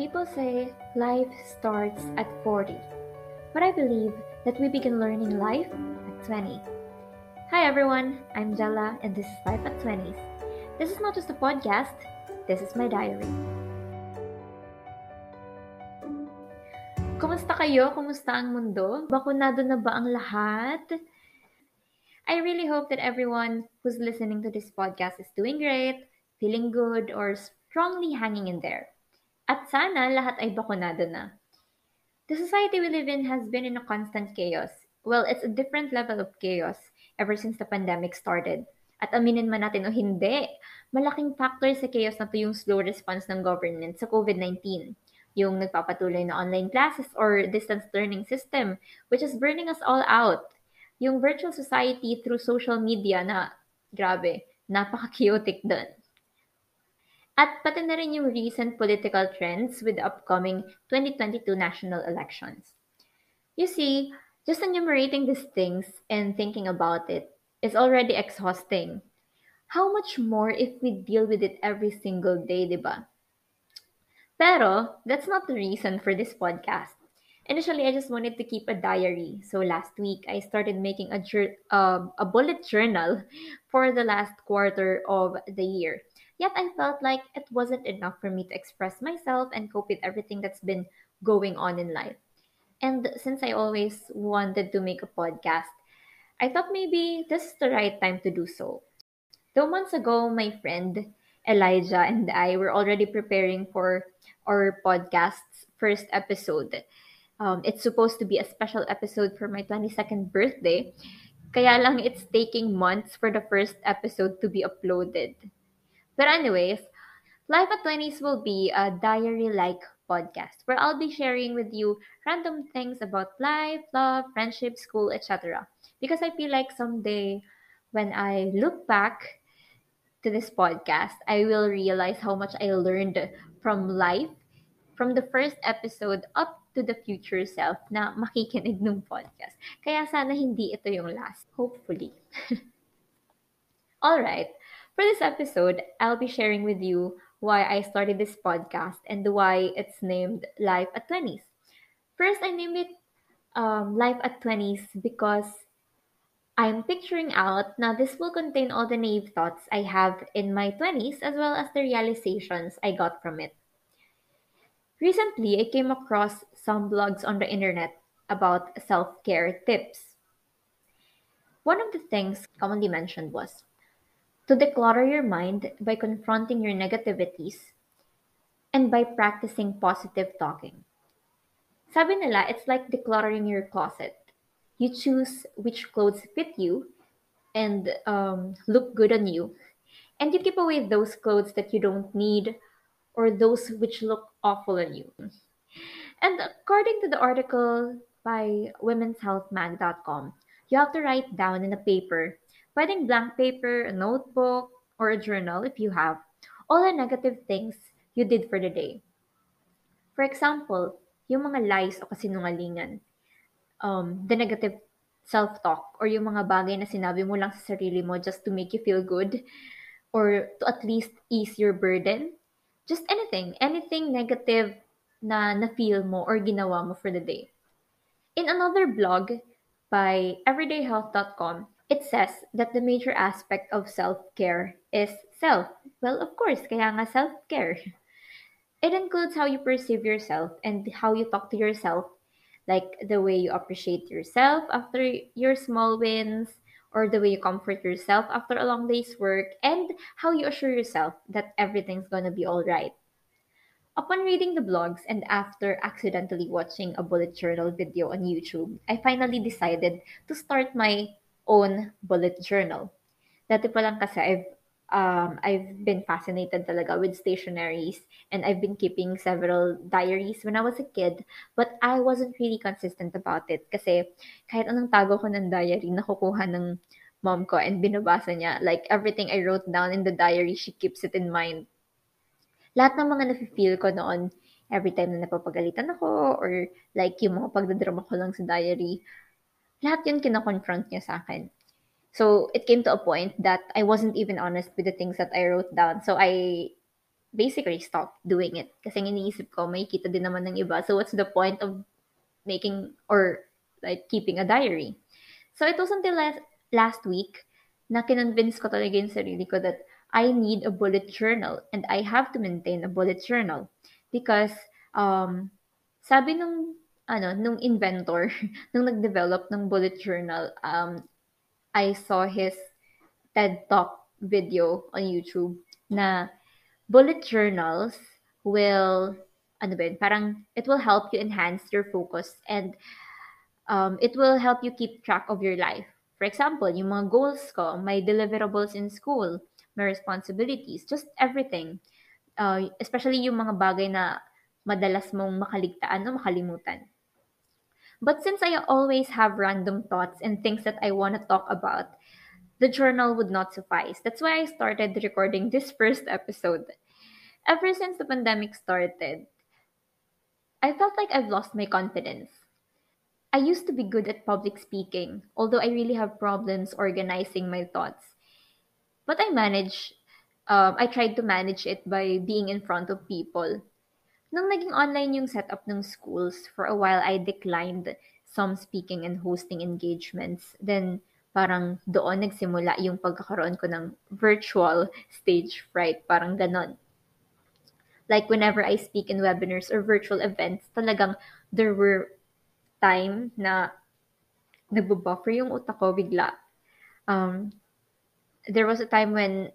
People say life starts at 40, but I believe that we begin learning life at 20. Hi everyone, I'm Jella and this is Life at 20s. This is not just a podcast, this is my diary. Kumusta kayo? Kumusta ang mundo? Bakunado na ba ang lahat? I really hope that everyone who's listening to this podcast is doing great, feeling good, or strongly hanging in there. At sana lahat ay bakunado na. The society we live in has been in a constant chaos. Well, it's a different level of chaos ever since the pandemic started. At aminin man natin o hindi, malaking factor sa chaos na to yung slow response ng government sa COVID-19. Yung nagpapatuloy na online classes or distance learning system, which is burning us all out. Yung virtual society through social media na, grabe, napaka-chaotic dun. At pati na rin yung recent political trends with the upcoming 2022 national elections. You see, just enumerating these things and thinking about it is already exhausting. How much more if we deal with it every single day, di? Pero, that's not the reason for this podcast. Initially, I just wanted to keep a diary. So last week, I started making a, uh, a bullet journal for the last quarter of the year. Yet I felt like it wasn't enough for me to express myself and cope with everything that's been going on in life. And since I always wanted to make a podcast, I thought maybe this is the right time to do so. Though months ago, my friend Elijah and I were already preparing for our podcast's first episode. Um, it's supposed to be a special episode for my 22nd birthday. Kaya lang it's taking months for the first episode to be uploaded. But anyways, Life at 20s will be a diary-like podcast where I'll be sharing with you random things about life, love, friendship, school, etc. Because I feel like someday when I look back to this podcast, I will realize how much I learned from life from the first episode up to the future self na makikinig ng podcast. Kaya sana hindi ito yung last. Hopefully. Alright. For this episode, I'll be sharing with you why I started this podcast and why it's named Life at 20s. First, I named it um, Life at 20s because I'm picturing out now this will contain all the naive thoughts I have in my 20s as well as the realizations I got from it. Recently, I came across some blogs on the internet about self care tips. One of the things commonly mentioned was to declutter your mind by confronting your negativities and by practicing positive talking. Sabi nila, it's like decluttering your closet. You choose which clothes fit you and um, look good on you, and you keep away those clothes that you don't need or those which look awful on you. And according to the article by womenshealthmag.com, you have to write down in a paper Pwedeng blank paper, a notebook, or a journal if you have, all the negative things you did for the day. For example, yung mga lies o kasinungalingan, um, the negative self-talk, or yung mga bagay na sinabi mo lang sa sarili mo just to make you feel good, or to at least ease your burden. Just anything, anything negative na na-feel mo or ginawa mo for the day. In another blog by everydayhealth.com, it says that the major aspect of self-care is self. Well, of course, kaya nga self-care. It includes how you perceive yourself and how you talk to yourself, like the way you appreciate yourself after your small wins, or the way you comfort yourself after a long day's work, and how you assure yourself that everything's gonna be alright. Upon reading the blogs and after accidentally watching a bullet journal video on YouTube, I finally decided to start my own bullet journal. Dati pa lang kasi I've um, I've been fascinated talaga with stationaries and I've been keeping several diaries when I was a kid but I wasn't really consistent about it kasi kahit anong tago ko ng diary nakukuha ng mom ko and binabasa niya like everything I wrote down in the diary she keeps it in mind lahat ng mga nafe-feel ko noon every time na napapagalitan ako or like yung mga pagdadrama ko lang sa diary lahat yun kina-confront niya sa akin. So, it came to a point that I wasn't even honest with the things that I wrote down. So, I basically stopped doing it. Kasi iniisip ko, may kita din naman ng iba. So what's the point of making or like keeping a diary? So it was until last, last week na kinonvince ko talaga yung sarili ko that I need a bullet journal and I have to maintain a bullet journal because um, sabi nung ano nung inventor nung nag-develop ng bullet journal um, I saw his TED Talk video on YouTube na bullet journals will ano ba yun, parang it will help you enhance your focus and um, it will help you keep track of your life. For example, yung mga goals ko, my deliverables in school, my responsibilities, just everything. Uh, especially yung mga bagay na madalas mong makaligtaan o makalimutan. But since I always have random thoughts and things that I want to talk about, the journal would not suffice. That's why I started recording this first episode. Ever since the pandemic started, I felt like I've lost my confidence. I used to be good at public speaking, although I really have problems organizing my thoughts. But I managed, um, I tried to manage it by being in front of people. Nung naging online yung setup ng schools, for a while I declined some speaking and hosting engagements. Then parang doon nagsimula yung pagkakaroon ko ng virtual stage fright, parang ganon. Like whenever I speak in webinars or virtual events, talagang there were time na nagbo-buffer yung utak ko bigla. Um, there was a time when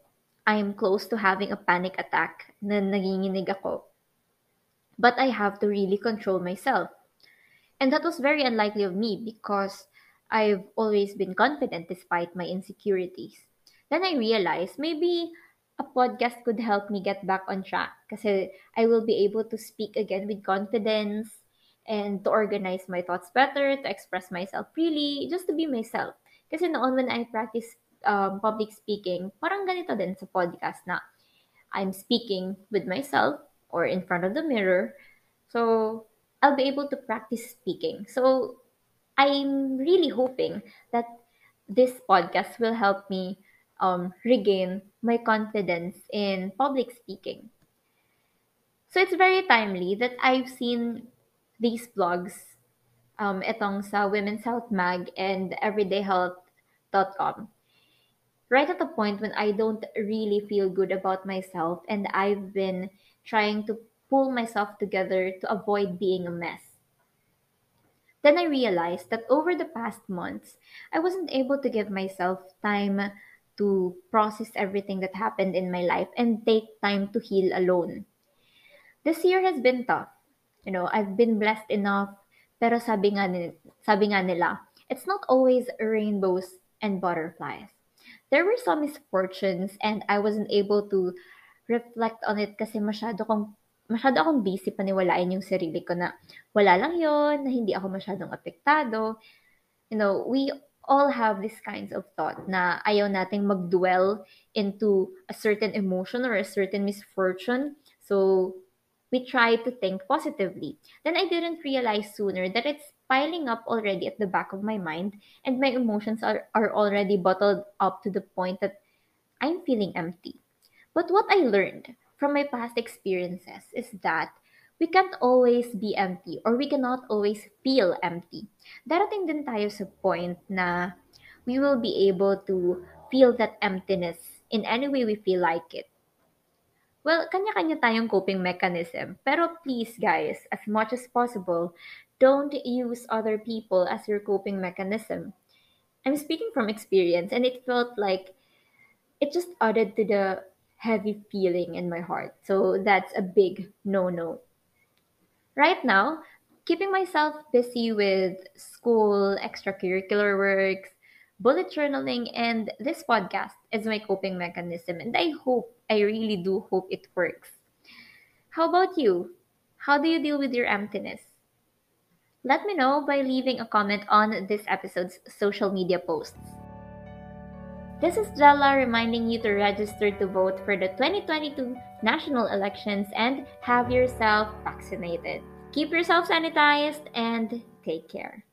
I'm close to having a panic attack na nanginginig ako. But I have to really control myself. And that was very unlikely of me because I've always been confident despite my insecurities. Then I realized maybe a podcast could help me get back on track because I will be able to speak again with confidence and to organize my thoughts better, to express myself freely, just to be myself. Kasi noon when I practice um, public speaking, parang ganito din sa podcast na I'm speaking with myself or in front of the mirror. So, I'll be able to practice speaking. So, I'm really hoping that this podcast will help me um, regain my confidence in public speaking. So it's very timely that I've seen these blogs, um, itong sa Women's Health Mag and everydayhealth.com. Right at the point when I don't really feel good about myself and I've been trying to pull myself together to avoid being a mess. Then I realized that over the past months, I wasn't able to give myself time to process everything that happened in my life and take time to heal alone. This year has been tough. You know, I've been blessed enough, pero sabi nga, sabi nga nila, it's not always rainbows and butterflies. There were some misfortunes and I wasn't able to reflect on it kasi masyado kong masyado akong busy paniwalain yung sarili ko na wala lang yon na hindi ako masyadong apektado. You know, we all have these kinds of thought na ayaw nating mag-dwell into a certain emotion or a certain misfortune. So, we try to think positively. Then I didn't realize sooner that it's piling up already at the back of my mind and my emotions are, are already bottled up to the point that I'm feeling empty. But what I learned from my past experiences is that we can't always be empty or we cannot always feel empty. Darating din tayo sa point na we will be able to feel that emptiness in any way we feel like it. Well, kanya-kanya tayong coping mechanism. Pero please guys, as much as possible, don't use other people as your coping mechanism. I'm speaking from experience and it felt like it just added to the heavy feeling in my heart. So that's a big no-no. Right now, keeping myself busy with school, extracurricular works, bullet journaling, and this podcast is my coping mechanism. And I hope, I really do hope it works. How about you? How do you deal with your emptiness? Let me know by leaving a comment on this episode's social media posts. This is Jella reminding you to register to vote for the 2022 national elections and have yourself vaccinated. Keep yourself sanitized and take care.